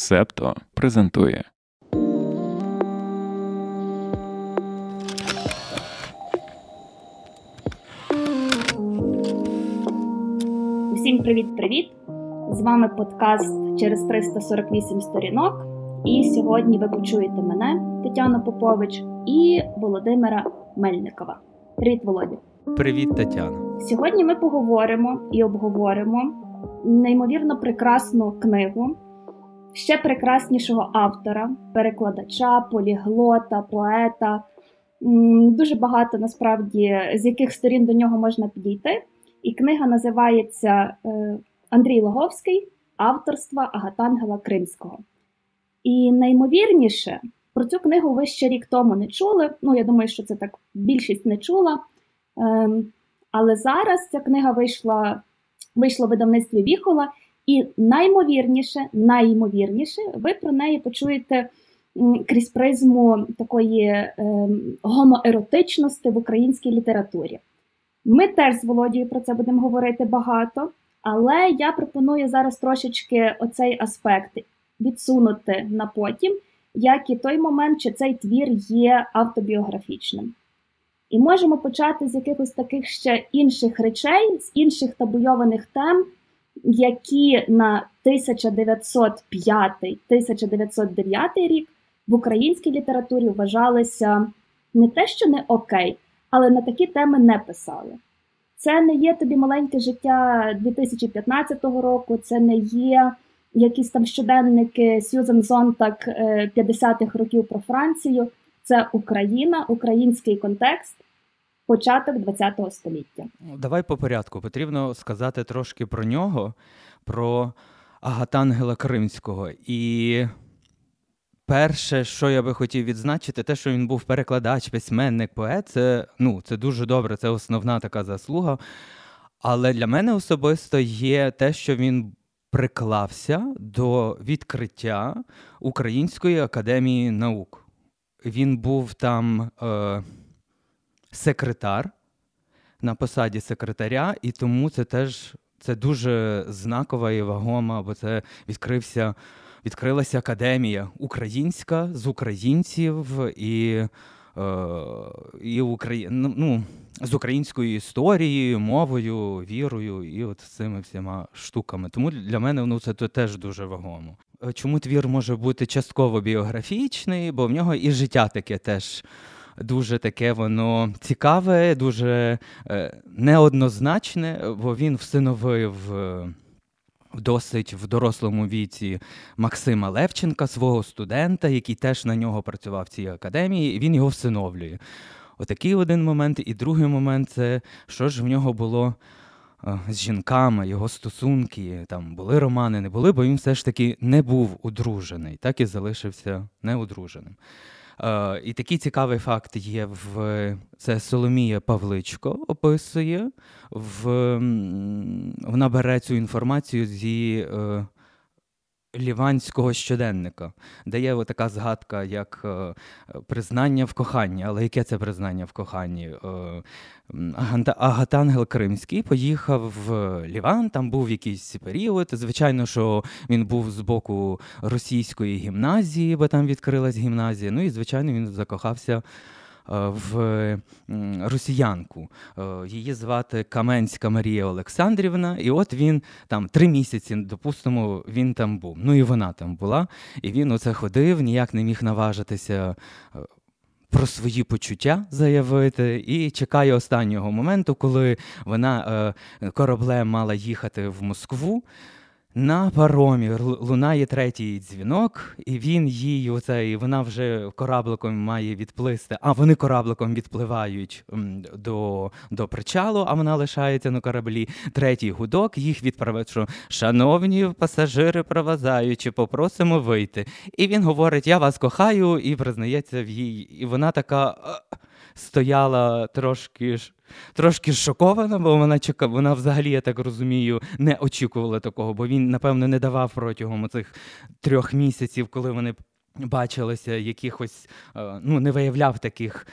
Септо презентує. Всім привіт-привіт! З вами подкаст через 348 сторінок. І сьогодні ви почуєте мене, Тетяну Попович, і Володимира Мельникова. Привіт, Володя! Привіт, Тетяна. Сьогодні ми поговоримо і обговоримо неймовірно прекрасну книгу ще прекраснішого автора, перекладача, поліглота, поета. Дуже багато насправді з яких сторін до нього можна підійти. І книга називається е, Андрій Логовський авторства Агатангела Кримського. І наймовірніше, про цю книгу ви ще рік тому не чули. Ну, я думаю, що це так більшість не чула. Ем, але зараз ця книга вийшла вийшла в видавництві Віхола, і наймовірніше, найімовірніше, ви про неї почуєте крізь призму такої ем, гомоеротичності в українській літературі. Ми теж з Володією про це будемо говорити багато, але я пропоную зараз трошечки оцей аспект відсунути на потім, як і той момент, чи цей твір є автобіографічним. І можемо почати з якихось таких ще інших речей, з інших табуйованих тем, які на 1905-1909 рік в українській літературі вважалися не те, що не окей, але на такі теми не писали. Це не є тобі маленьке життя 2015 року, це не є якісь там щоденники Сьюзен Зонтак 50-х років про Францію. Це Україна, український контекст, початок ХХ століття. Давай по порядку. Потрібно сказати трошки про нього, про Агатангела Кримського. І перше, що я би хотів відзначити, те, що він був перекладач, письменник, поет, це ну, це дуже добре, це основна така заслуга. Але для мене особисто є те, що він приклався до відкриття Української академії наук. Він був там е, секретар на посаді секретаря, і тому це теж це дуже знакова і вагома, бо це відкрився, відкрилася академія українська з українців і е, і Украї... Ну, ну, з українською історією, мовою, вірою і от цими всіма штуками. Тому для мене ну, це теж дуже вагомо. Е, чому твір може бути частково біографічний, бо в нього і життя таке теж дуже таке воно цікаве, дуже е, неоднозначне, бо він всиновив. Е, досить в дорослому віці Максима Левченка, свого студента, який теж на нього працював в цій академії, і він його всиновлює. Отакий один момент. І другий момент це що ж в нього було е, з жінками, його стосунки, там були романи, не були, бо він все ж таки не був одружений, так і залишився неодруженим. Е, і такий цікавий факт є в це Соломія Павличко описує. В, Вона бере цю інформацію зі е, Ліванського щоденника, де є така згадка, як е, признання в коханні. Але яке це признання в коханні? Е, Агатангел Кримський поїхав в Ліван, там був якийсь період. Звичайно, що він був з боку російської гімназії, бо там відкрилась гімназія. Ну і звичайно, він закохався. Е, в росіянку. Е, її звати Каменська Марія Олександрівна, і от він там три місяці, допустимо, він там був. Ну і вона там була. І він оце ходив, ніяк не міг наважитися. Е, про свої почуття заявити і чекає останнього моменту, коли вона кораблем мала їхати в Москву. На паромі лунає третій дзвінок, і він їй оце, і вона вже корабликом має відплисти. А вони корабликом відпливають до до причалу, а вона лишається на кораблі. Третій гудок їх відправить, що шановні пасажири, провазаючи, попросимо вийти. І він говорить: Я вас кохаю, і признається в їй. І вона така стояла трошки трошки шокована, бо вона чекала, вона взагалі, я так розумію, не очікувала такого, бо він, напевно, не давав протягом цих трьох місяців, коли вони бачилося якихось, е, ну, не виявляв таких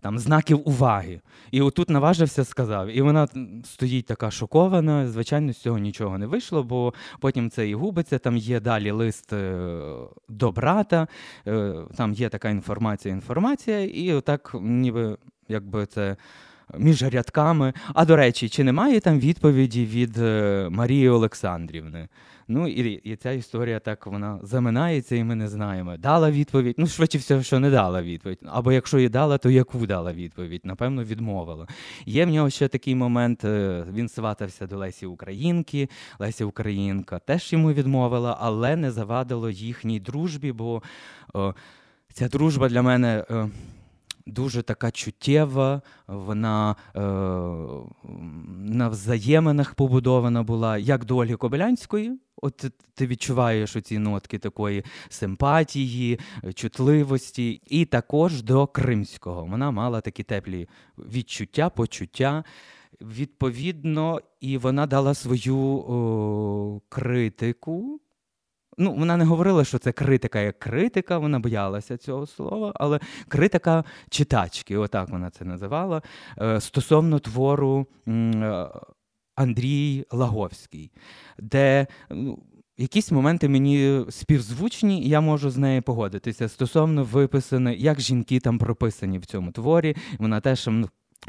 там, знаків уваги. І отут наважився, сказав. І вона стоїть така шокована. Звичайно, з цього нічого не вийшло, бо потім це і губиться. Там є далі лист е, до брата, е, там є така інформація, інформація, і отак, ніби якби це між рядками. А до речі, чи немає там відповіді від е, Марії Олександрівни? Ну і і ця історія так вона заминається, і ми не знаємо. Дала відповідь, ну швидше все, що не дала відповідь. Або якщо і дала, то яку дала відповідь? Напевно, відмовила. Є в нього ще такий момент. Е, він сватався до Лесі Українки. Леся Українка теж йому відмовила, але не завадило їхній дружбі, бо о, ця дружба для мене. О, е, дуже така чуттєва, вона е, на взаєминах побудована була як до Ольги Кобилянської. От ти відчуваєш оці нотки такої симпатії, чутливості, і також до Кримського. Вона мала такі теплі відчуття, почуття. Відповідно, і вона дала свою о, критику Ну, вона не говорила, що це критика як критика, вона боялася цього слова, але критика читачки, отак вона це називала, е, стосовно твору е, Андрій Лаговський, де якісь моменти мені співзвучні, і я можу з нею погодитися стосовно виписаної, як жінки там прописані в цьому творі. Вона теж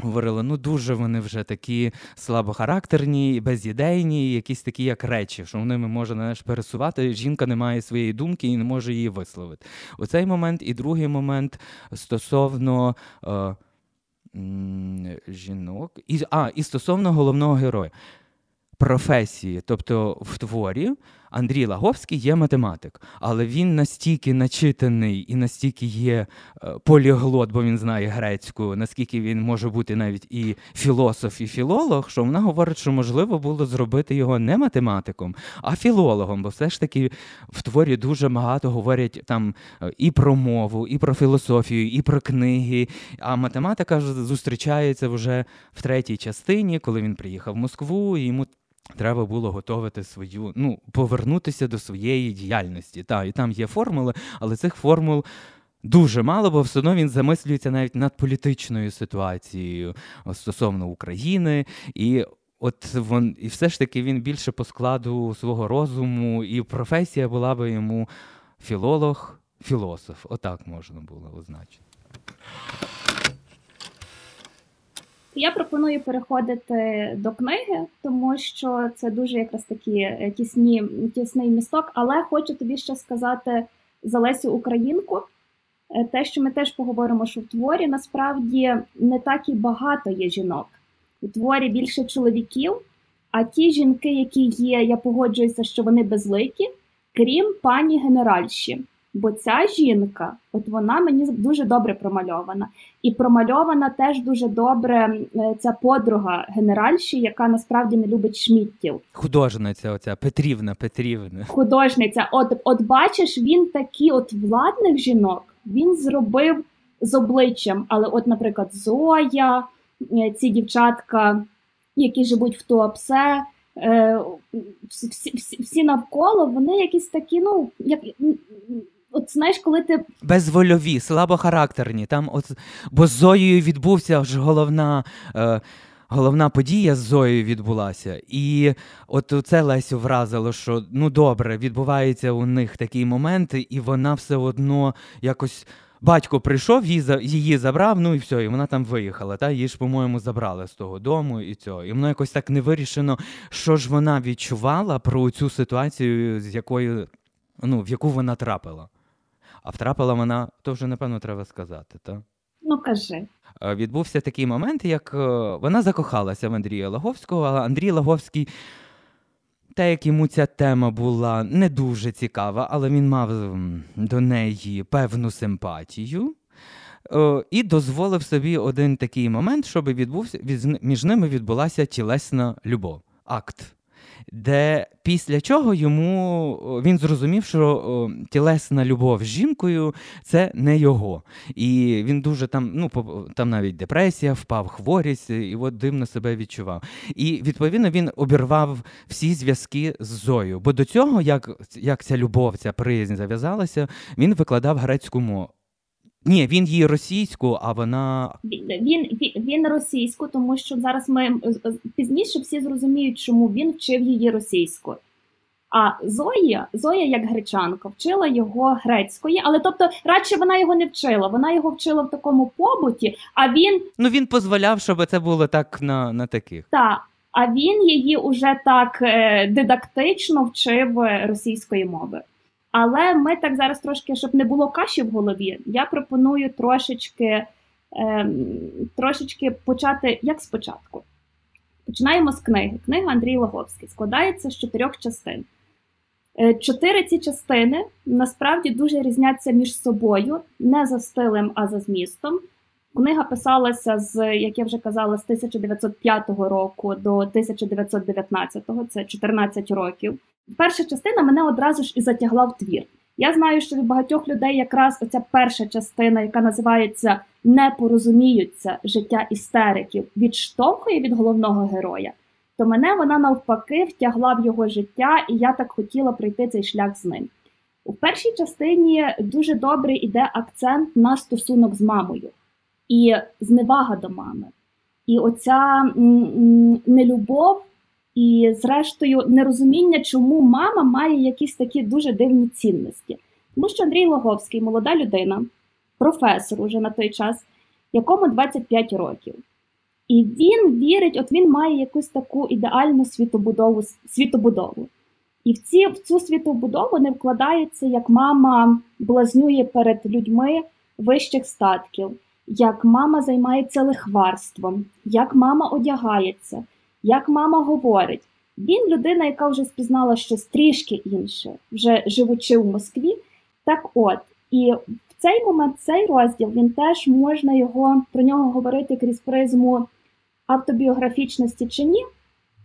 Говорили, ну дуже вони вже такі слабохарактерні, безідейні, якісь такі, як речі, що ними може знаєш, пересувати. Жінка не має своєї думки і не може її висловити. Оцей момент і другий момент стосовно е, жінок, і, а, і стосовно головного героя професії, тобто в творі Андрій Лаговський є математик, але він настільки начитаний і настільки є е, поліглот, бо він знає грецьку, наскільки він може бути навіть і філософ, і філолог, що вона говорить, що можливо було зробити його не математиком, а філологом, бо все ж таки в творі дуже багато говорять там е, і про мову, і про філософію, і про книги. А математика зустрічається вже в третій частині, коли він приїхав в Москву, і йому Треба було готувати свою, ну, повернутися до своєї діяльності. Та, І там є формули, але цих формул дуже мало, бо все одно він замислюється навіть над політичною ситуацією стосовно України. І от вон, і все ж таки він більше по складу свого розуму, і професія була би йому філолог, філософ. Отак можна було означити. Я пропоную переходити до книги, тому що це дуже якраз такі е, тісні, тісний місток. Але хочу тобі ще сказати за Лесю Українку. Е, те, що ми теж поговоримо, що в творі насправді не так і багато є жінок. У творі більше чоловіків, а ті жінки, які є, я погоджуюся, що вони безликі, крім пані генеральші. Бо ця жінка, от вона мені дуже добре промальована. І промальована теж дуже добре ця подруга генеральші, яка насправді не любить шміттів. Художниця, оця Петрівна Петрівна. Художниця. От от бачиш, він такі от владних жінок він зробив з обличчям. Але, от, наприклад, Зоя, е, ці дівчатка, які живуть в Туапсе, е, всі, всі, всі навколо, вони якісь такі, ну, як от знаєш, коли ти безвольові, слабохарактерні. Там, от бо з Зоєю відбувся ж головна. Е, Головна подія з Зоєю відбулася, і от це Лесю вразило, що ну добре, відбувається у них такі моменти, і вона все одно якось батько прийшов, її забрав, ну і все, і вона там виїхала. Та її ж, по-моєму, забрали з того дому і цього. І воно якось так не вирішено, що ж вона відчувала про цю ситуацію, з якою ну в яку вона трапила. А втрапила вона, то вже напевно треба сказати, так? Ну, кажи. Е, відбувся такий момент, як е, вона закохалася в Андрія Лаговського, а Андрій Лаговський, те, як йому ця тема була не дуже цікава, але він мав до неї певну симпатію. Е, і дозволив собі один такий момент, щоб відбувся між ними відбулася тілесна любов, акт. Де після чого йому він зрозумів, що тілесна любов з жінкою це не його. І він дуже там, ну там навіть депресія, впав хворість, і от дивно себе відчував. І відповідно він обірвав всі зв'язки з Зою. Бо до цього, як як ця любов, ця приязнь зав'язалася, він викладав грецьку мову. Ні, він її російську, а вона. Він він, він російську, тому що зараз ми пізніше всі зрозуміють, чому він вчив її російською. А Зоя, Зоя, як гречанка, вчила його грецької, але тобто радше вона його не вчила. Вона його вчила в такому побуті, а він. Ну він дозволяв, щоб це було так на на таких. Так. А він її уже так е, дидактично вчив російської мови. Але ми так зараз трошки, щоб не було каші в голові, я пропоную трошечки ем, трошечки почати як спочатку. Починаємо з книги. Книга Андрій Лаговський складається з чотирьох частин. Е, чотири ці частини насправді дуже різняться між собою, не за стилем, а за змістом. Книга писалася з, як я вже казала, з 1905 року до 1919, це 14 років. Перша частина мене одразу ж і затягла в твір. Я знаю, що від багатьох людей якраз оця перша частина, яка називається Не порозуміються життя істериків, відштовхує від головного героя, то мене вона навпаки втягла в його життя, і я так хотіла пройти цей шлях з ним. У першій частині дуже добре йде акцент на стосунок з мамою і зневага до мами. І оця нелюбов і, зрештою, нерозуміння, чому мама має якісь такі дуже дивні цінності. Тому що Андрій Логовський, молода людина, професор уже на той час, якому 25 років. І він вірить, от він має якусь таку ідеальну світобудову. світобудову. І в ці, в цю світобудову не вкладається, як мама блазнює перед людьми вищих статків, як мама займається лихварством, як мама одягається як мама говорить, він людина, яка вже спізнала щось трішки інше, вже живучи в Москві. Так от, і в цей момент, цей розділ, він теж можна його про нього говорити крізь призму автобіографічності чи ні,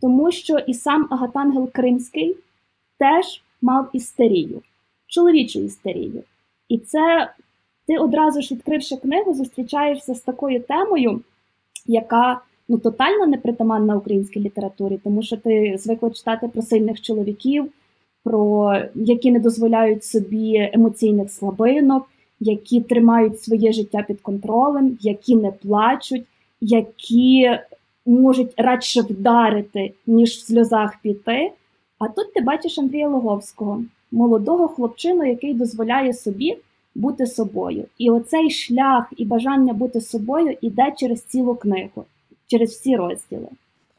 тому що і сам Агатангел Кримський теж мав істерію, чоловічу істерію. І це ти одразу ж відкривши книгу, зустрічаєшся з такою темою, яка ну тотально непритаманна українській літературі, тому що ти звикла читати про сильних чоловіків, про які не дозволяють собі емоційних слабинок, які тримають своє життя під контролем, які не плачуть, які можуть радше вдарити, ніж в сльозах піти. А тут ти бачиш Андрія Логовського, молодого хлопчину, який дозволяє собі бути собою. І оцей шлях і бажання бути собою іде через цілу книгу через всі розділи.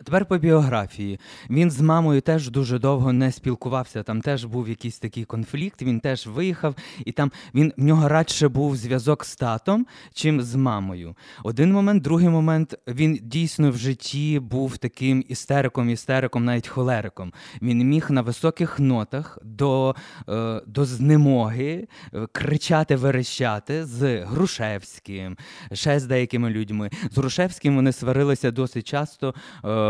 Тепер по біографії. Він з мамою теж дуже довго не спілкувався. Там теж був якийсь такий конфлікт. Він теж виїхав, і там він в нього радше був зв'язок з татом, чим з мамою. Один момент, другий момент він дійсно в житті був таким істериком, істериком, навіть холериком. Він міг на високих нотах до е, до знемоги е, кричати, верещати з Грушевським, ще з деякими людьми. З Грушевським вони сварилися досить часто.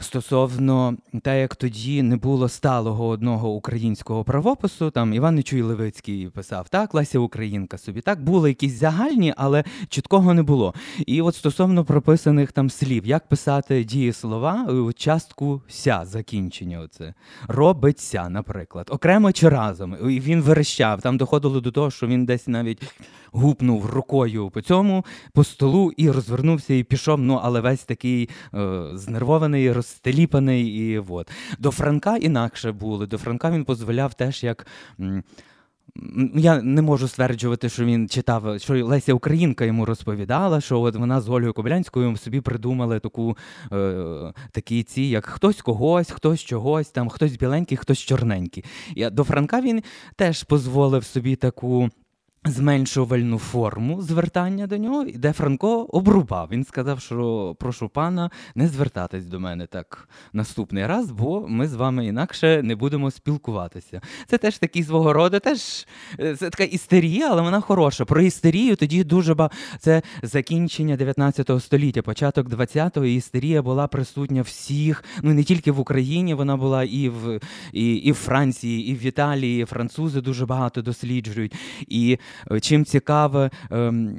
Стосовно те, як тоді не було сталого одного українського правопису, там Іван Нечуй Левицький писав так, Леся Українка собі так були якісь загальні, але чіткого не було. І от стосовно прописаних там слів, як писати дієслова, частку ся закінчення. Оце робиться, наприклад, окремо чи разом. І він верещав. Там доходило до того, що він десь навіть гупнув рукою по цьому по столу і розвернувся і пішов. Ну але весь такий е, знервований, розстеліпаний. І от. До Франка інакше були. До Франка він дозволяв теж як. Я не можу стверджувати, що він читав, що Леся Українка йому розповідала, що от вона з Ольгою Кобилянською собі придумали таку е, такі ці, як хтось когось, хтось чогось, там хтось біленький, хтось чорненький. І До Франка він теж дозволив собі таку зменшувальну форму звертання до нього, де Франко обрубав. Він сказав, що прошу пана не звертатись до мене так наступний раз, бо ми з вами інакше не будемо спілкуватися. Це теж такий свого роду, теж е, це така істерія, але вона хороша. Про істерію тоді дуже багато. Це закінчення 19 століття, початок 20-го, і істерія була присутня всіх, ну не тільки в Україні, вона була і в і, і в Франції, і в Італії. Французи дуже багато досліджують. І чим цікава, ем,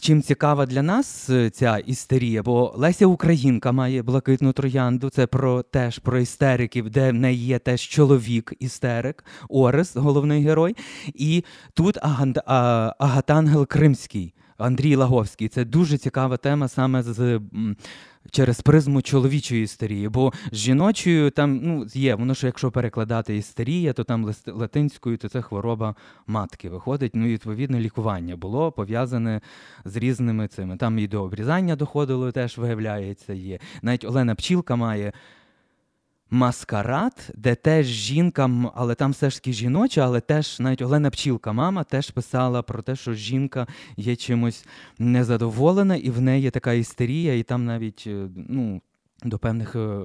чим цікава для нас е, ця істерія, бо Леся Українка має блакитну троянду, це про теж про істериків, де в неї є теж чоловік істерик, Орес, головний герой. І тут Агатангел Кримський. Андрій Лаговський. Це дуже цікава тема саме з через призму чоловічої істерії. Бо з жіночою там ну, є, воно що якщо перекладати істерія, то там латинською, то це хвороба матки виходить. Ну, і відповідне лікування було пов'язане з різними цими. Там і до обрізання доходило, теж виявляється, є. Навіть Олена Пчілка має маскарад, де теж жінка, але там все ж таки жіноча, але теж навіть Олена Пчілка, мама, теж писала про те, що жінка є чимось незадоволена, і в неї така істерія, і там навіть е, ну. До певних е,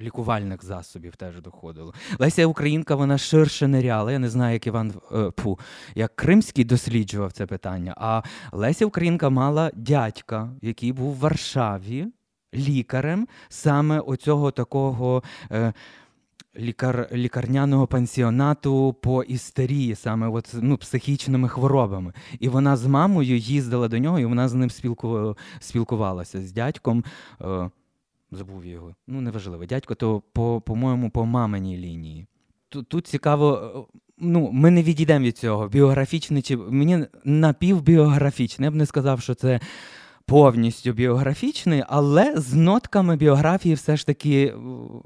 лікувальних засобів теж доходило. Леся Українка, вона ширше неряла. Я не знаю, як Іван е, Пу, як Кримський досліджував це питання. А Леся Українка мала дядька, який був в Варшаві лікарем саме оцього такого. Е, Лікар, лікарняного пансіонату по істерії, саме от, ну, психічними хворобами. І вона з мамою їздила до нього, і вона з ним спілку, спілкувалася з дядьком. Е, забув його. Ну, неважливо. Дядько, то, по, по-моєму, по маминій лінії. Тут, тут цікаво, е, ну, ми не відійдемо від цього. Біографічний чи мені напівбіографічний. Я б не сказав, що це повністю біографічний, але з нотками біографії все ж таки е,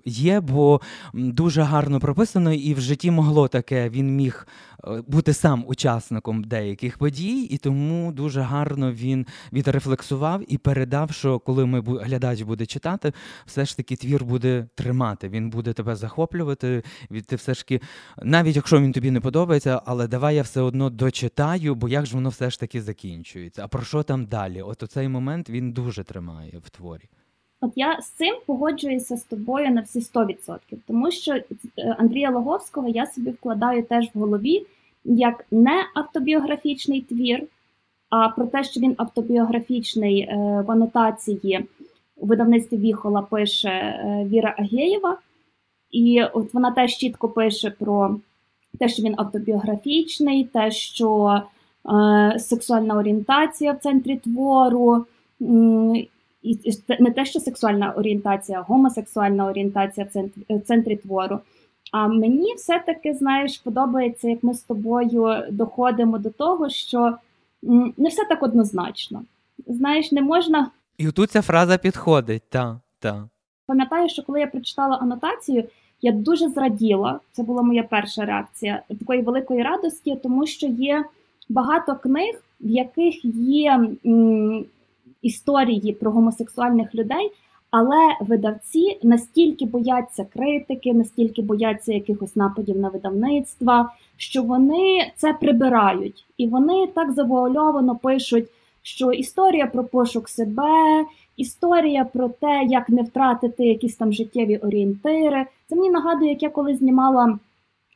є, бо дуже гарно прописано, і в житті могло таке. Він міг Е, бути сам учасником деяких подій, і тому дуже гарно він відрефлексував і передав, що коли ми глядач буде читати, все ж таки твір буде тримати. Він буде тебе захоплювати. Ти все ж таки, навіть якщо він тобі не подобається, але давай я все одно дочитаю, бо як ж воно все ж таки закінчується. А про що там далі? От у цей момент він дуже тримає в творі. От я з цим погоджуюся з тобою на всі 100%, тому що е, Андрія Логовського я собі вкладаю теж в голові як не автобіографічний твір, а про те, що він автобіографічний е, в анотації у видавництві Віхола пише е, Віра Агєєва, і от вона теж чітко пише про те, що він автобіографічний, те, що сексуальна орієнтація в центрі твору. І не те, що сексуальна орієнтація, а гомосексуальна орієнтація в центрі, в центрі твору. А мені все-таки, знаєш, подобається, як ми з тобою доходимо до того, що не все так однозначно. Знаєш, не можна. І тут ця фраза підходить, та, та. Пам'ятаю, що коли я прочитала анотацію, я дуже зраділа. Це була моя перша реакція такої великої радості, тому що є багато книг, в яких є м, історії про гомосексуальних людей. Але видавці настільки бояться критики, настільки бояться якихось нападів на видавництва, що вони це прибирають, і вони так завуальовано пишуть, що історія про пошук себе, історія про те, як не втратити якісь там життєві орієнтири. Це мені нагадує, як я коли знімала,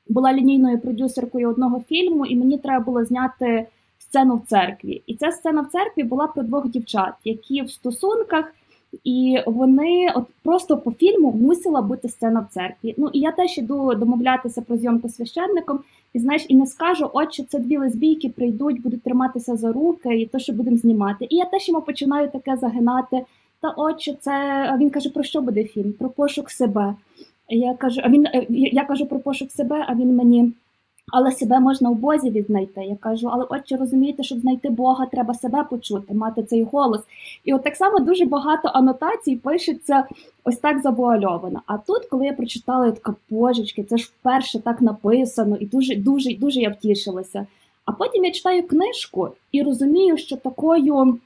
була лінійною продюсеркою одного фільму, і мені треба було зняти сцену в церкві. І ця сцена в церкві була про двох дівчат, які в стосунках. І вони от просто по фільму мусила бути сцена в церкві. Ну і я теж іду домовлятися про зйомку священником, і знаєш, і не скажу, отче, це дві лесбійки прийдуть, будуть триматися за руки, і то, що будемо знімати. І я теж йому починаю таке загинати. Та отче, це він каже: про що буде фільм? Про пошук себе. Я кажу, а він е, я кажу про пошук себе, а він мені. Але себе можна в Бозі віднайти. Я кажу, але отче, розумієте, щоб знайти Бога, треба себе почути, мати цей голос. І от так само дуже багато анотацій пишеться ось так завуальовано. А тут, коли я прочитала я така божечки, це ж вперше так написано, і дуже дуже дуже я втішилася. А потім я читаю книжку і розумію, що такою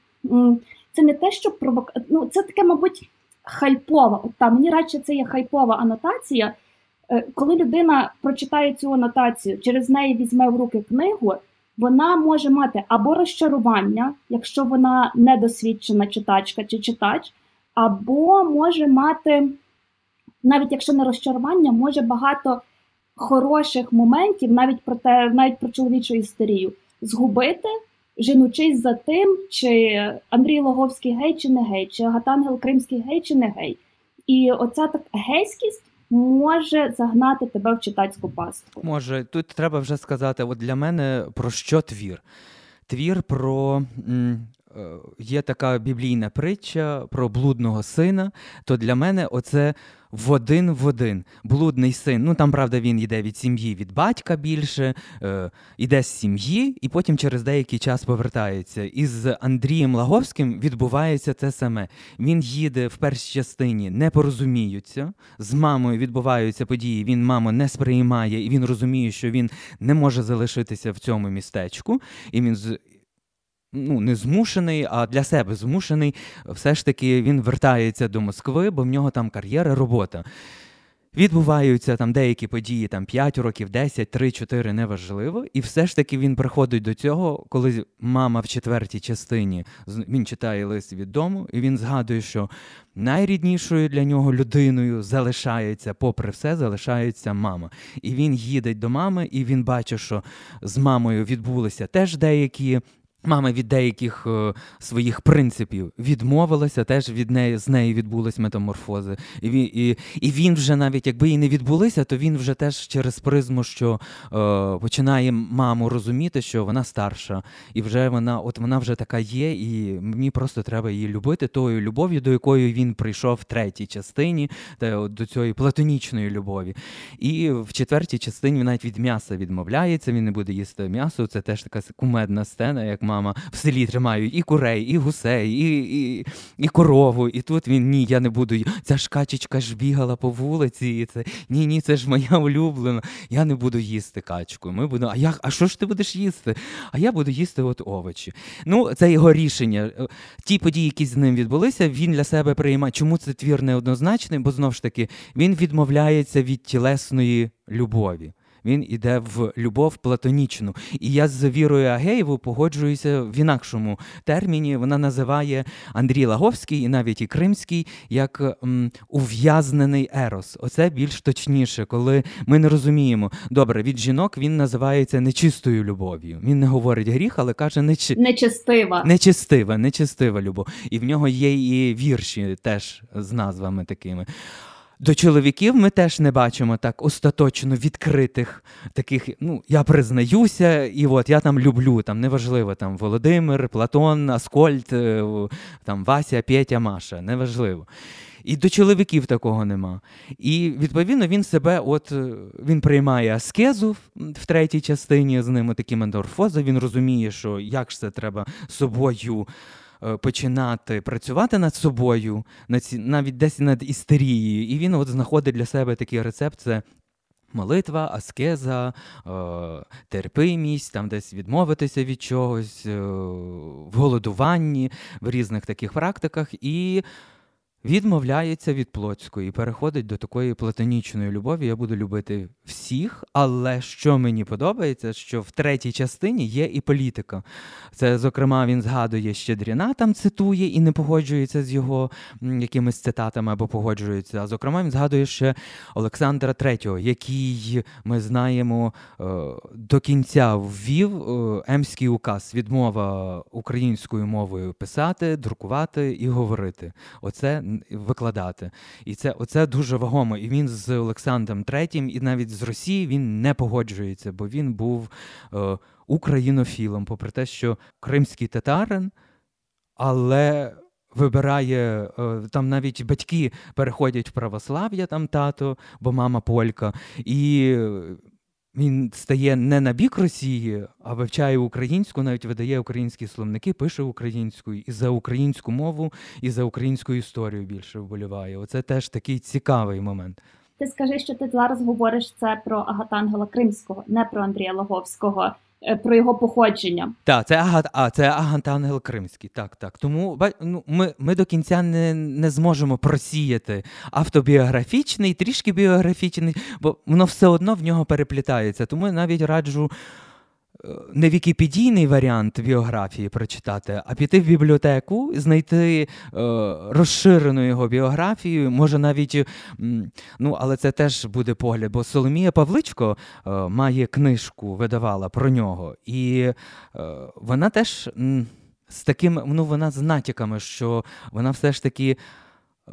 це не те, що провок... ну, це таке, мабуть, хайпова. От там мені радше це є хайпова анотація. Е, коли людина прочитає цю анотацію, через неї візьме в руки книгу, вона може мати або розчарування, якщо вона недосвідчена читачка чи читач, або може мати, навіть якщо не розчарування, може багато хороших моментів, навіть про те, навіть про чоловічу історію, згубити, женучись за тим, чи Андрій Логовський гей, чи не гей, чи Агатангел Кримський гей, чи не гей. І оця так гейськість може загнати тебе в читацьку пастку. Може, тут треба вже сказати: от для мене про що твір? Твір про. М- Є така біблійна притча про блудного сина, то для мене оце в один в один. Блудний син. Ну там, правда, він йде від сім'ї від батька більше, е, йде з сім'ї, і потім через деякий час повертається. І з Андрієм Лаговським відбувається те саме. Він їде в першій частині, не порозуміються. З мамою відбуваються події. Він маму не сприймає, і він розуміє, що він не може залишитися в цьому містечку. І він ну, не змушений, а для себе змушений, все ж таки він вертається до Москви, бо в нього там кар'єра, робота. Відбуваються там деякі події, там 5 років, 10, 3, 4, неважливо. І все ж таки він приходить до цього, коли мама в четвертій частині він читає лист від дому, і він згадує, що найріднішою для нього людиною залишається, попри все, залишається мама. І він їде до мами, і він бачить, що з мамою відбулися теж деякі Мама від деяких е, своїх принципів відмовилася, теж від неї з неї відбулись метаморфози. І він і, і він вже навіть якби і не відбулися, то він вже теж через призму, що е, починає маму розуміти, що вона старша, і вже вона, от вона вже така є, і мені просто треба її любити тою любов'ю, до якої він прийшов в третій частині, та, до цієї платонічної любові. І в четвертій частині він навіть від м'яса відмовляється. Він не буде їсти м'ясо. Це теж така кумедна сцена, як мама в селі тримають і курей, і гусей, і і, і корову. І тут він ні, я не буду. Ця ж качечка ж бігала по вулиці. і це Ні, ні, це ж моя улюблена. Я не буду їсти качку. Ми будемо, А як, а що ж ти будеш їсти? А я буду їсти от овочі. Ну, це його рішення. Ті події, які з ним відбулися, він для себе приймає. Чому це твір неоднозначний? Бо знову ж таки він відмовляється від тілесної любові він іде в любов платонічну. І я з Вірою Агеєву погоджуюся в інакшому терміні. Вона називає Андрій Лаговський і навіть і Кримський як м, ув'язнений ерос. Оце більш точніше, коли ми не розуміємо. Добре, від жінок він називається нечистою любов'ю. Він не говорить гріх, але каже нечи... нечистива. Нечистива, нечистива любов. І в нього є і вірші теж з назвами такими. До чоловіків ми теж не бачимо так остаточно відкритих таких. Ну, я признаюся, і от я там люблю. Там неважливо там Володимир, Платон, Аскольд, е, там Вася, Петя, Маша. Неважливо. І до чоловіків такого нема. І відповідно він себе, от е, він приймає аскезу в третій частині з ними такі мендорфози. Він розуміє, що як ж це треба собою. Е, починати працювати над собою, навіть десь над істерією, і він от знаходить для себе такий рецепт. це Молитва, аскеза, е, терпимість, там десь відмовитися від чогось, е, в голодуванні, в різних таких практиках. І відмовляється від плотської і переходить до такої платонічної любові. Я буду любити всіх, але що мені подобається, що в третій частині є і політика. Це, зокрема, він згадує Щедріна, там цитує і не погоджується з його якимись цитатами або погоджується. А зокрема, він згадує ще Олександра III, який ми знаємо е, до кінця ввів е, емський указ, відмова українською мовою писати, друкувати і говорити. Оце викладати. І це оце дуже вагомо. І він з Олександром Третім, і навіть з Росії він не погоджується, бо він був е, українофілом, попри те, що кримський татарин, але. Вибирає е, там навіть батьки переходять в православ'я, там тато, бо мама полька, і він стає не на бік Росії, а вивчає українську, навіть видає українські словники, пише українською і за українську мову, і за українську історію більше вболіває. Оце теж такий цікавий момент. Ти скажи, що ти зараз говориш це про Агатангела Кримського, не про Андрія Логовського. Е, про його походження. Так, це Агат, а це агантангел Кримський. Так, так. Тому ну, ми ми до кінця не не зможемо просіяти автобіографічний, трішки біографічний, бо воно все одно в нього переплітається. Тому я навіть раджу не вікіпедійний варіант біографії прочитати, а піти в бібліотеку, знайти е, розширену його біографію, може навіть, ну, але це теж буде погляд, бо Соломія Павличко е, має книжку, видавала про нього, і е, вона теж з таким, ну, вона з натяками, що вона все ж таки.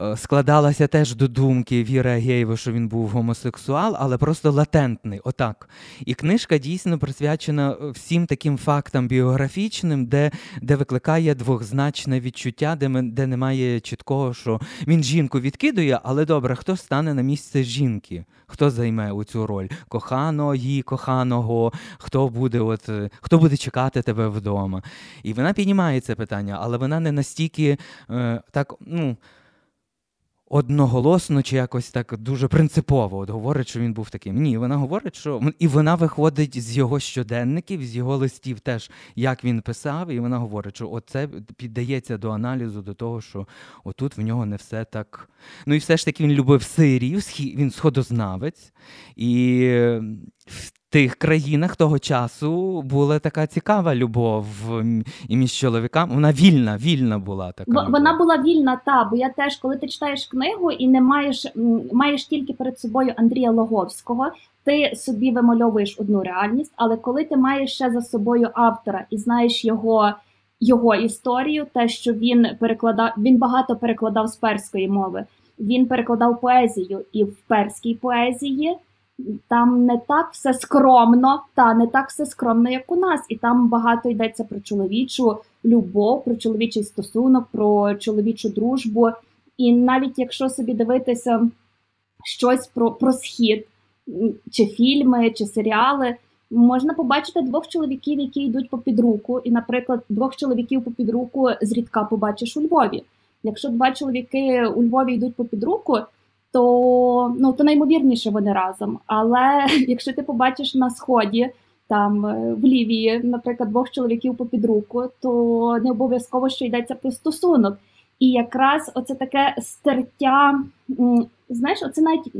Е, складалася теж до думки Віри Агеєва, що він був гомосексуал, але просто латентний. Отак. І книжка дійсно присвячена е, всім таким фактам біографічним, де де викликає двохзначне відчуття, де де немає чіткого, що він жінку відкидує, але добре, хто стане на місце жінки? Хто займе у цю роль? Коханої, коханого, хто буде от, е, хто буде чекати тебе вдома? І вона піднімає це питання, але вона не настільки е, так, ну одноголосно чи якось так дуже принципово от говорить, що він був таким. Ні, вона говорить, що і вона виходить з його щоденників, з його листів, теж як він писав, і вона говорить, що оце піддається до аналізу, до того, що отут в нього не все так. Ну і все ж таки він любив сирів, він сходознавець. І тих країнах того часу була така цікава любов і між чоловіками. Вона вільна, вільна була така. Любов. Вона була вільна, та бо я теж, коли ти читаєш книгу і не маєш маєш тільки перед собою Андрія Логовського, ти собі вимальовуєш одну реальність, але коли ти маєш ще за собою автора і знаєш його. Його історію, те, що він перекладав, він багато перекладав з перської мови. Він перекладав поезію, і в перській поезії там не так все скромно, та не так все скромно, як у нас. І там багато йдеться про чоловічу любов, про чоловічий стосунок, про чоловічу дружбу. І навіть якщо собі дивитися щось про, про схід, чи фільми, чи серіали. Можна побачити двох чоловіків, які йдуть по підруку, і, наприклад, двох чоловіків по підруку зрідка побачиш у Львові. Якщо два чоловіки у Львові йдуть по підруку, то ну то наймовірніше вони разом. Але якщо ти побачиш на сході, там е, в Лівії, наприклад, двох чоловіків по підруку, то не обов'язково що йдеться про стосунок. І якраз оце таке стертя, знаєш, оце навіть.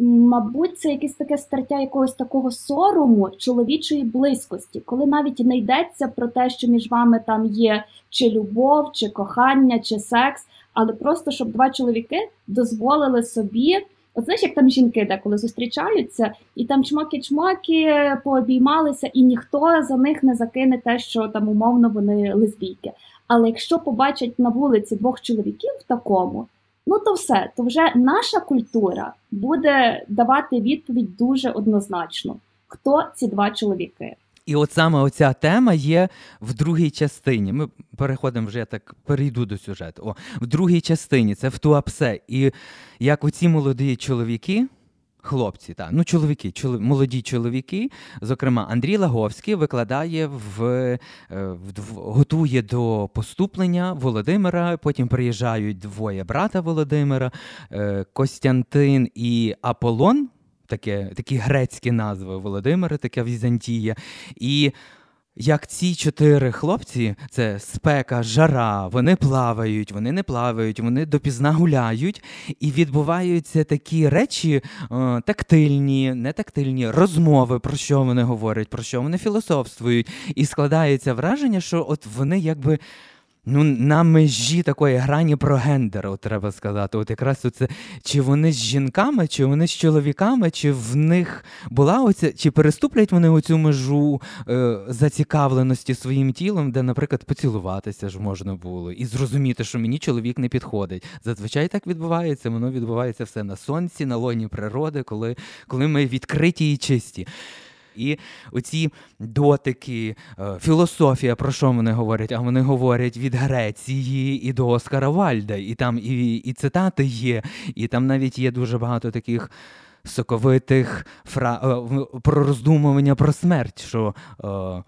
Мабуть, це якесь таке стертя якогось такого сорому чоловічої близькості, коли навіть не йдеться про те, що між вами там є чи любов, чи кохання, чи секс, але просто щоб два чоловіки дозволили собі. От знаєш, як там жінки деколи зустрічаються, і там чмоки-чмоки пообіймалися, і ніхто за них не закине те, що там умовно вони лесбійки. Але якщо побачать на вулиці двох чоловіків в такому, ну то все, то вже наша культура буде давати відповідь дуже однозначно, хто ці два чоловіки. І от саме оця тема є в другій частині. Ми переходимо вже я так перейду до сюжету. О, В другій частині це в Туапсе. І як оці молоді чоловіки, хлопці, так, ну чоловіки, чол, молоді чоловіки, зокрема, Андрій Лаговський викладає в, е, в готує до поступлення Володимира. Потім приїжджають двоє брата Володимира, е, Костянтин і Аполлон таке, такі грецькі назви Володимира, таке Візантія. І як ці чотири хлопці, це спека, жара, вони плавають, вони не плавають, вони допізна гуляють, і відбуваються такі речі е, тактильні, не тактильні розмови, про що вони говорять, про що вони філософствують. І складається враження, що от вони якби ну, на межі такої грані про гендер, от треба сказати. От якраз оце, чи вони з жінками, чи вони з чоловіками, чи в них була оця, чи переступлять вони оцю межу е, зацікавленості своїм тілом, де, наприклад, поцілуватися ж можна було, і зрозуміти, що мені чоловік не підходить. Зазвичай так відбувається, воно відбувається все на сонці, на лоні природи, коли, коли ми відкриті і чисті. І оці дотики, е, філософія, про що вони говорять? А вони говорять від Греції і до Оскара Вальда. І там і, і цитати є, і там навіть є дуже багато таких. Соковитих фра... Е, про роздумування про смерть, що е,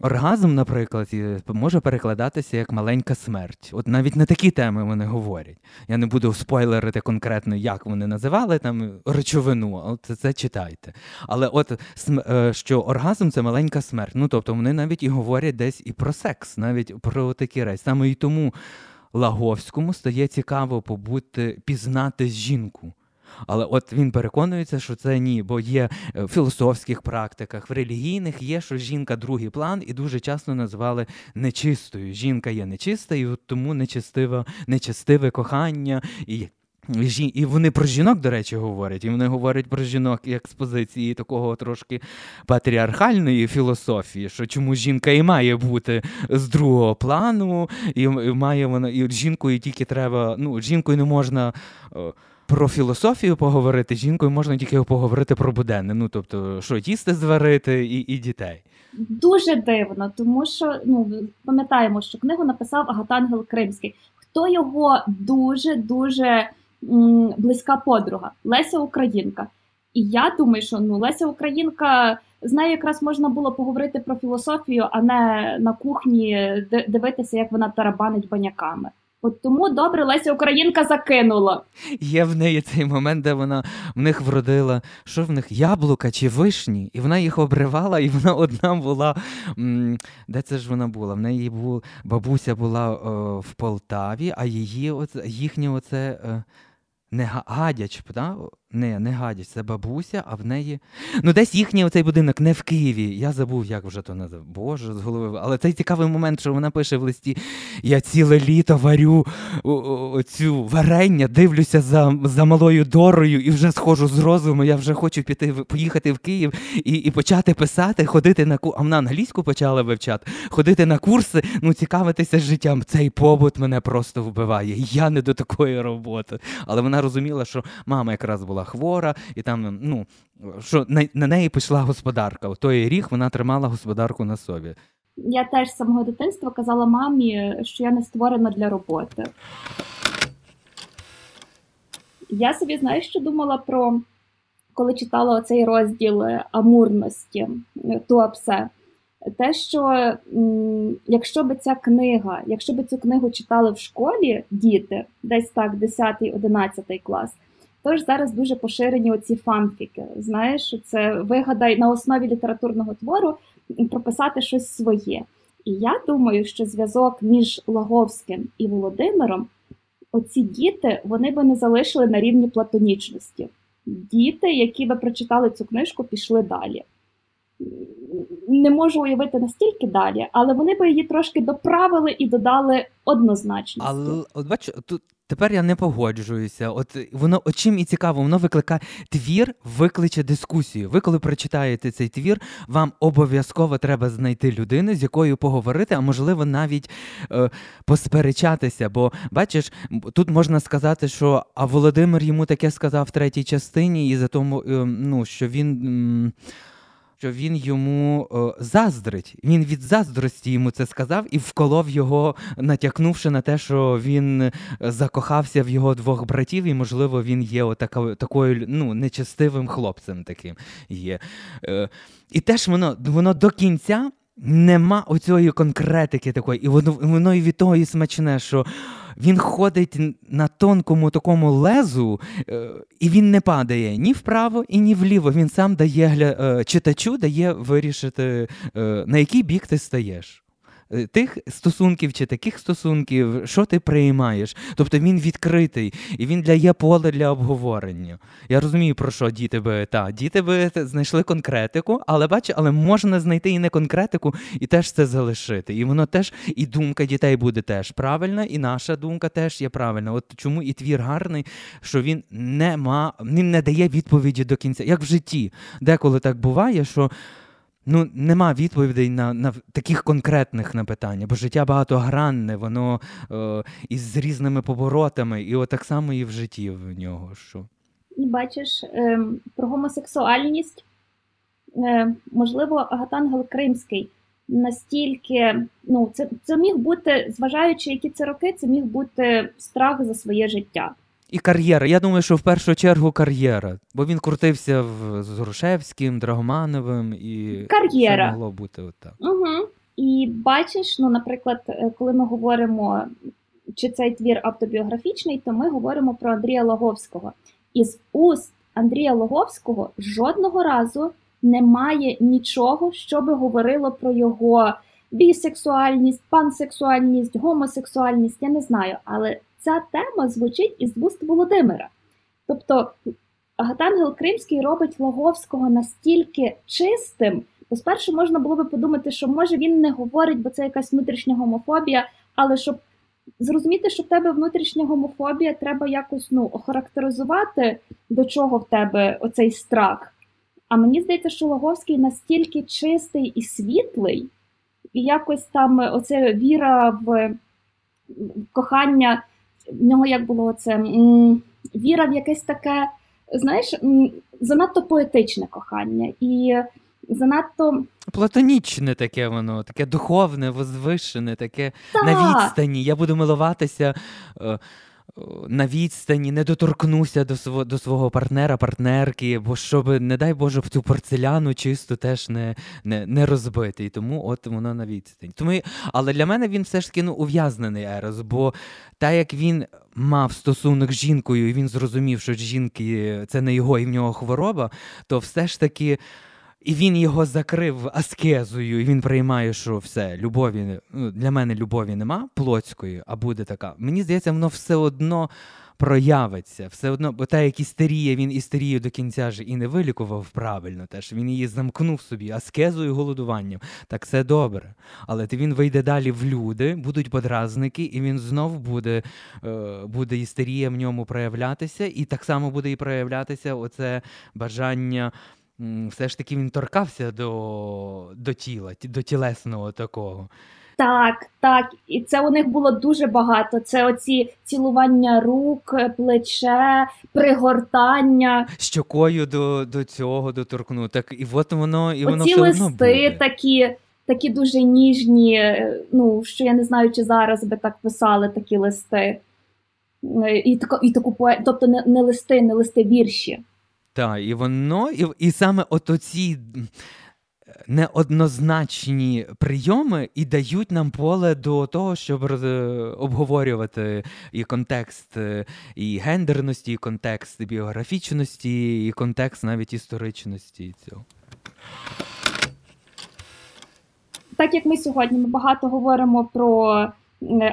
Оргазм, наприклад, може перекладатися як маленька смерть. От навіть на такі теми вони говорять. Я не буду спойлерити конкретно, як вони називали там речовину, от це, це читайте. Але от е, що оргазм це маленька смерть. Ну тобто вони навіть і говорять десь і про секс, навіть про такі речі. Саме і тому Лаговському стає цікаво побути, пізнати жінку. Але от він переконується, що це ні, бо є е, в філософських практиках, в релігійних є, що жінка другий план, і дуже часто називали нечистою. Жінка є нечиста, і тому нечистиве, нечистиве кохання. і і вони про жінок, до речі, говорять, і вони говорять про жінок як з позиції такого трошки патріархальної філософії, що чому жінка і має бути з другого плану, і має вона, і жінкою тільки треба, ну, жінкою не можна. Про філософію поговорити жінкою можна тільки поговорити про буденне. Ну тобто, що їсти зварити і і дітей. Дуже дивно, тому що ну пам'ятаємо, що книгу написав Агатангел Кримський. Хто його дуже дуже близька подруга Леся Українка. І я думаю, що ну Леся Українка з нею якраз можна було поговорити про філософію, а не на кухні дивитися, як вона тарабанить баняками. От тому добре Леся Українка закинула. Є в неї цей момент, де вона в них вродила, що в них яблука чи вишні, і вона їх обривала, і вона одна була. Де це ж вона була? В неї була бабуся була о, в Полтаві, а її оце, їхнє оце. Е, не гадяч, да? Не, не гадяч, це бабуся, а в неї. Ну, десь їхній оцей будинок не в Києві. Я забув, як вже то назив. Боже, з голови. Але цей цікавий момент, що вона пише в листі: я ціле літо варю цю варення, дивлюся за за малою дорою і вже схожу з розуму. Я вже хочу піти поїхати в Київ і і почати писати, ходити на. А вона англійську почала вивчати, ходити на курси, ну цікавитися життям. Цей побут мене просто вбиває. Я не до такої роботи. Але вона розуміла, що мама якраз була хвора, і там, ну, що на, на неї пішла господарка. У той рік вона тримала господарку на собі. Я теж з самого дитинства казала мамі, що я не створена для роботи. Я собі знаю, що думала про коли читала оцей розділ амурності Туапсе. Те, що якщо б ця книга, якщо б цю книгу читали в школі діти, десь так, 10-11 клас, Тож зараз дуже поширені оці фанфіки. Знаєш, це вигадай на основі літературного твору прописати щось своє. І я думаю, що зв'язок між Лаговським і Володимиром, оці діти, вони би не залишили на рівні платонічності. Діти, які би прочитали цю книжку, пішли далі. Не можу уявити настільки далі, але вони би її трошки доправили і додали однозначно. Але от бач, тут Тепер я не погоджуюся. От воно чим і цікаво, воно викликає твір, викличе дискусію. Ви, коли прочитаєте цей твір, вам обов'язково треба знайти людину, з якою поговорити, а можливо навіть е, посперечатися. Бо бачиш, тут можна сказати, що а Володимир йому таке сказав в третій частині, і за тому, е, ну що він. М- що він йому о, заздрить. Він від заздрості йому це сказав і вколов його, натякнувши на те, що він е, закохався в його двох братів, і, можливо, він є отака, такою ну, нечестивим хлопцем таким є. Е, І теж воно, воно до кінця. Нема оцієї конкретики такої, і воно воно і від того і смачне, що він ходить на тонкому такому лезу, е, і він не падає ні вправо, і ні вліво. Він сам дає е, читачу, дає вирішити, е, на який бік ти стаєш. Е, тих стосунків чи таких стосунків, що ти приймаєш. Тобто він відкритий і він для є поле для обговорення. Я розумію, про що діти би та діти би знайшли конкретику, але бачу, але можна знайти і не конкретику, і теж це залишити. І воно теж, і думка дітей буде теж правильна, і наша думка теж є правильна. От чому і твір гарний, що він не ма, він не дає відповіді до кінця, як в житті. Деколи так буває, що. Ну, нема відповідей на на таких конкретних на питання, бо життя багатогранне, воно е, із різними поворотами, і от так само і в житті в нього. що. Бачиш, е, про гомосексуальність, е, можливо, Агатангел Кримський настільки, ну, це, це міг бути, зважаючи, які це роки, це міг бути страх за своє життя. І кар'єра. Я думаю, що в першу чергу кар'єра, бо він крутився в, з Грушевським, Драгомановим і кар'єра це могло бути отак. Угу. І бачиш, ну, наприклад, е, коли ми говоримо, чи цей твір автобіографічний, то ми говоримо про Андрія Логовського. Із уст Андрія Логовського жодного разу немає нічого, що би говорило про його бісексуальність, пансексуальність, гомосексуальність. Я не знаю, але ця тема звучить із вуст Володимира. Тобто Гатангел Кримський робить Лаговського настільки чистим, бо спершу можна було би подумати, що може він не говорить, бо це якась внутрішня гомофобія, але щоб зрозуміти, що в тебе внутрішня гомофобія, треба якось ну, охарактеризувати, до чого в тебе оцей страх. А мені здається, що Лаговський настільки чистий і світлий, і якось там оце віра в кохання, в нього як було це віра в якесь таке, знаєш, занадто поетичне кохання. І занадто платонічне таке воно, таке духовне, возвишене, таке так. на відстані. Я буду милуватися. На відстані, не доторкнуся до свого до свого партнера, партнерки, бо щоб, не дай Боже, цю порцеляну чисту теж не не, не розбити. І тому от воно на відстані. Тому, Але для мене він все ж таки ну, ув'язнений Ерос, бо так як він мав стосунок з жінкою, і він зрозумів, що жінки це не його і в нього хвороба, то все ж таки. І він його закрив аскезою, і він приймає, що все, любові ну, для мене любові нема плотської, а буде така. Мені здається, воно все одно проявиться. Все одно, бо та як істерія, він істерію до кінця ж і не вилікував правильно. Теж він її замкнув собі аскезою голодуванням. Так все добре. Але він вийде далі в люди, будуть подразники, і він знов буде е, буде істерія в ньому проявлятися, і так само буде і проявлятися оце бажання все ж таки він торкався до до тіла, до тілесного такого. Так, так. І це у них було дуже багато. Це оці цілування рук, плече, пригортання. Щокою до до цього доторкну. Так, і от воно і воно Оці все листи одно буде. такі. Такі дуже ніжні, ну що я не знаю, чи зараз би так писали такі листи. І таку, і таку поe... тобто не не листи, не листи вірші. Так, і воно, і і саме от оці неоднозначні прийоми і дають нам поле до того, щоб роз... обговорювати і контекст е, і гендерності, і контекст біографічності, і контекст навіть історичності цього. Так як ми сьогодні ми багато говоримо про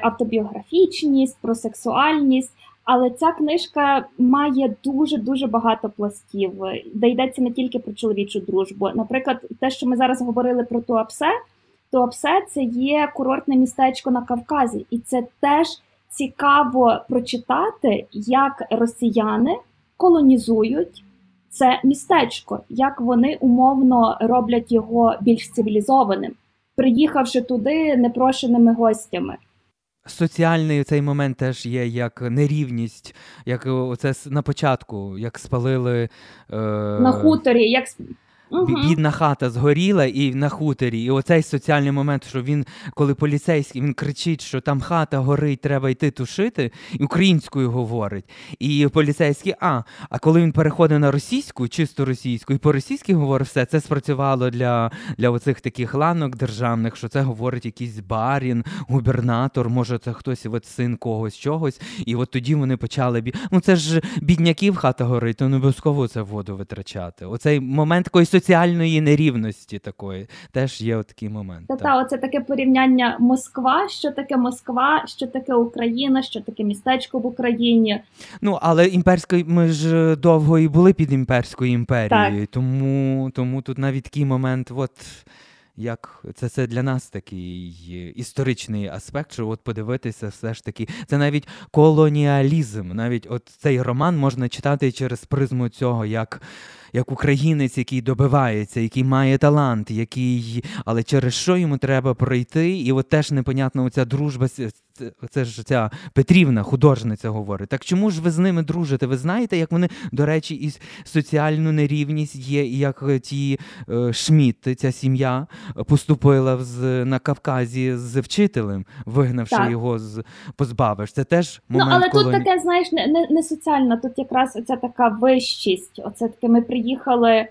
автобіографічність, про сексуальність. Але ця книжка має дуже дуже багато пластів, де йдеться не тільки про чоловічу дружбу. Наприклад, те, що ми зараз говорили про Туапсе, Туапсе це є курортне містечко на Кавказі, і це теж цікаво прочитати, як росіяни колонізують це містечко, як вони умовно роблять його більш цивілізованим, приїхавши туди непрошеними гостями. Соціальний цей момент теж є як нерівність, як оце на початку, як спалили е... на хуторі, як Угу. Бідна хата згоріла і на хуторі. І оцей соціальний момент, що він, коли поліцейський він кричить, що там хата горить, треба йти тушити, і українською говорить. І поліцейський, а а коли він переходить на російську, чисто російську, і по-російськи говорить все, це спрацювало для для оцих таких ланок державних, що це говорить якийсь барін, губернатор, може, це хтось от син когось чогось. І от тоді вони почали бі. Ну це ж бідняків хата горить, то не обов'язково це воду витрачати. Оцей момент якоїсь соціальної нерівності такої теж є такий момент. Та та оце таке порівняння Москва, що таке Москва, що таке Україна, що таке містечко в Україні. Ну але імперською ми ж довго і були під імперською імперією, так. тому тому тут навіть такий момент, от. Як це це для нас такий історичний аспект, що от подивитися, все ж таки, це навіть колоніалізм. Навіть от цей роман можна читати через призму цього, як як українець, який добивається, який має талант, який, але через що йому треба пройти, і от теж непонятно оця дружба це, ж ця Петрівна, художниця, говорить. Так чому ж ви з ними дружите? Ви знаєте, як вони, до речі, і соціальну нерівність є, і як ті е, Шміт, ця сім'я поступила з, на Кавказі з вчителем, вигнавши так. його з позбавиш. Це теж момент, Ну, але коли... тут таке, знаєш, не, не, не соціально, тут якраз оця така вищість. Оце таке ми приїхали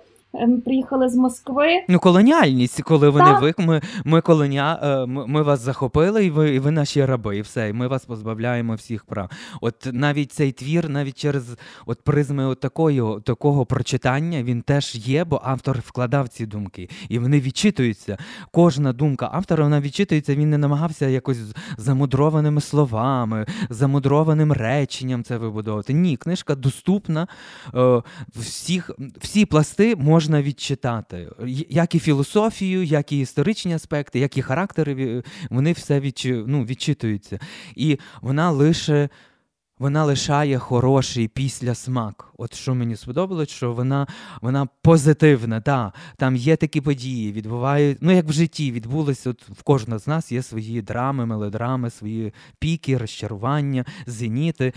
приїхали з Москви. Ну, колоніальність, коли вони Так. ви ми, ми колоня, е, ми, вас захопили, і ви, і ви наші раби, і все, і ми вас позбавляємо всіх прав. От навіть цей твір, навіть через от призми от такої, такого прочитання, він теж є, бо автор вкладав ці думки, і вони відчитуються. Кожна думка автора вона відчитується. Він не намагався якось замудрованими словами, замудрованим реченням це вибудовувати. Ні, книжка доступна. Е, всіх, всі пласти можна відчитати. Як і філософію, як і історичні аспекти, як і характери, вони все відчу, ну, відчитуються. І вона лише. Вона лишає хороший післясмак. От що мені сподобалось, що вона, вона позитивна. Да. Там є такі події, відбувають, ну як в житті відбулося, от в кожного з нас є свої драми, мелодрами, свої піки, розчарування, зеніти.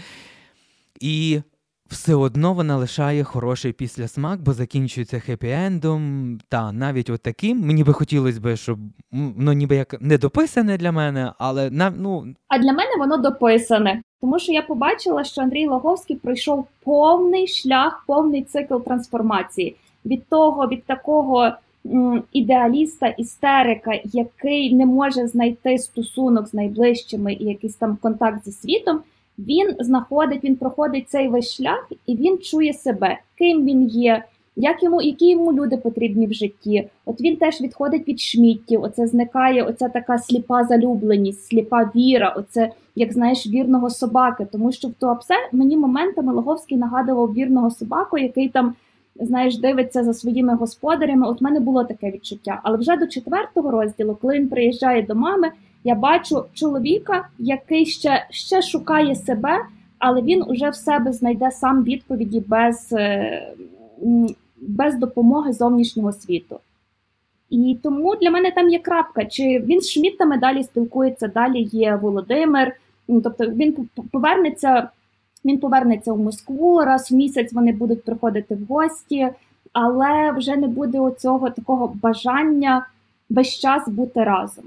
І все одно вона лишає хороший післясмак, бо закінчується хеппі-ендом. Та навіть от таким. Мені би хотілося б, щоб ну, ніби як не дописане для мене, але на, ну, А для мене воно дописане, тому що я побачила, що Андрій Лаговський пройшов повний шлях, повний цикл трансформації від того, від такого ідеаліста, істерика, який не може знайти стосунок з найближчими і якийсь там контакт зі світом. Він знаходить, він проходить цей весь шлях, і він чує себе, ким він є, як йому, які йому люди потрібні в житті. От він теж відходить від шміттів. Оце зникає, оця така сліпа залюбленість, сліпа віра. Оце як знаєш, вірного собаки. Тому що в Туапсе мені моментами Логовський нагадував вірного собаку, який там. Знаєш, дивиться за своїми господарями. От в мене було таке відчуття. Але вже до четвертого розділу, коли він приїжджає до мами, я бачу чоловіка, який ще, ще шукає себе, але він уже в себе знайде сам відповіді без, е, без допомоги зовнішнього світу. І тому для мене там є крапка. Чи він з Шмідтами далі спілкується, далі є Володимир. Тобто він повернеться, він повернеться в Москву, раз в місяць вони будуть приходити в гості, але вже не буде оцього такого бажання весь час бути разом.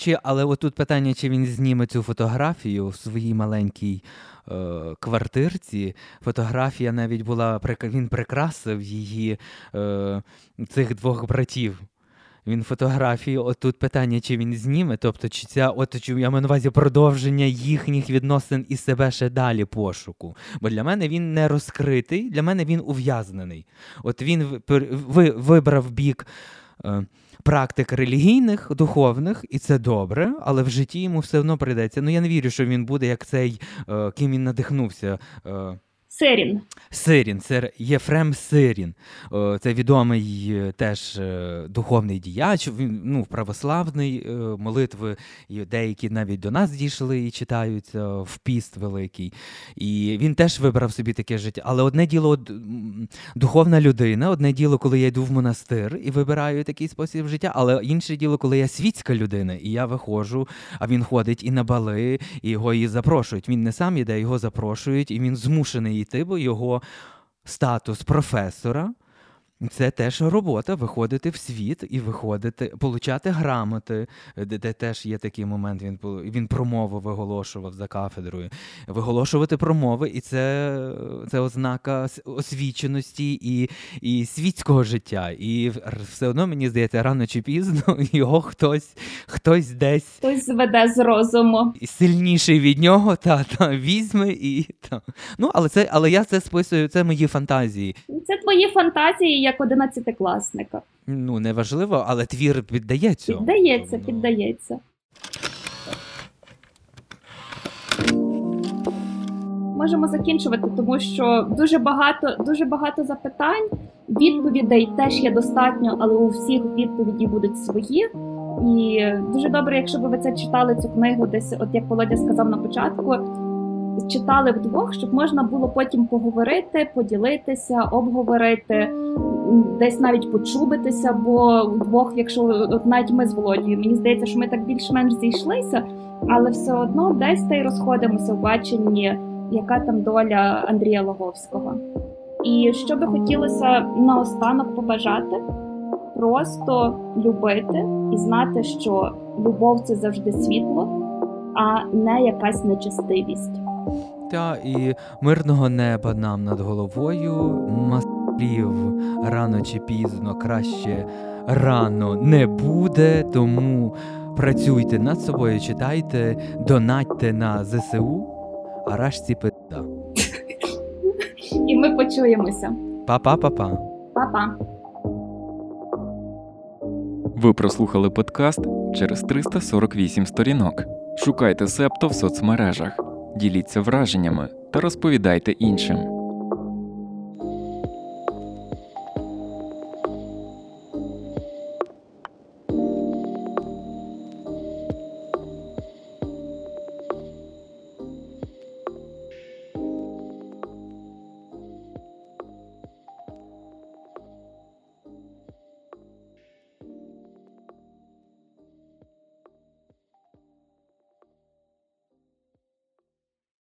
Чи, але отут питання, чи він зніме цю фотографію в своїй маленькій е, квартирці. Фотографія навіть була він прикрасив її е, цих двох братів. Він фотографії, отут питання, чи він зніме, тобто, чи ця, от чи я маю на увазі продовження їхніх відносин і себе ще далі пошуку. Бо для мене він не розкритий, для мене він ув'язнений. От він вибрав бік. Е, практик релігійних, духовних, і це добре, але в житті йому все одно прийдеться. Ну я не вірю, що він буде як цей, е, ким він надихнувся. Е, Сирін. Сирін, це Єфрем Сирін. Е, Це відомий е, теж е, духовний діяч. Він ну, православний молитви, деякі навіть до нас дійшли і читаються в піст великий. І він теж вибрав собі таке життя. Але одне діло духовна людина, одне діло, коли я йду в монастир і вибираю такий спосіб життя, але інше діло, коли я світська людина, і я виходжу, а він ходить і на бали, і його і запрошують. Він не сам іде, його запрошують, і він змушений бо його статус професора. Це теж робота виходити в світ і виходити, получати грамоти, де, де теж є такий момент. Він він промову виголошував за кафедрою. Виголошувати промови, і це, це ознака освіченості і, і світського життя. І все одно мені здається, рано чи пізно його хтось, хтось десь Хтось зведе з розуму. і сильніший від нього, та, та візьме і та. Ну, але це, але я це списую, це мої фантазії. Це твої фантазії як одинадцятикласника. Ну, неважливо, але твір піддає цьому. Піддається, Тобто, піддається. Можемо закінчувати, тому що дуже багато, дуже багато запитань. Відповідей теж є достатньо, але у всіх відповіді будуть свої. І дуже добре, якщо б ви це читали цю книгу, десь, от як Володя сказав на початку, читали вдвох, щоб можна було потім поговорити, поділитися, обговорити, десь навіть почубитися, бо вдвох, якщо от навіть ми з Володією, мені здається, що ми так більш-менш зійшлися, але все одно десь та й розходимося в баченні, яка там доля Андрія Логовського. І що би хотілося наостанок побажати, просто любити і знати, що любов це завжди світло, а не якась нечистивість. Та і мирного неба нам над головою, слів рано чи пізно краще рано не буде. Тому працюйте над собою, читайте, донатьте на ЗСУ, а рашці пизда. І ми почуємося. Па-па-па-па. Па-па! Ви прослухали подкаст через 348 сторінок. Шукайте Септо в соцмережах, діліться враженнями та розповідайте іншим.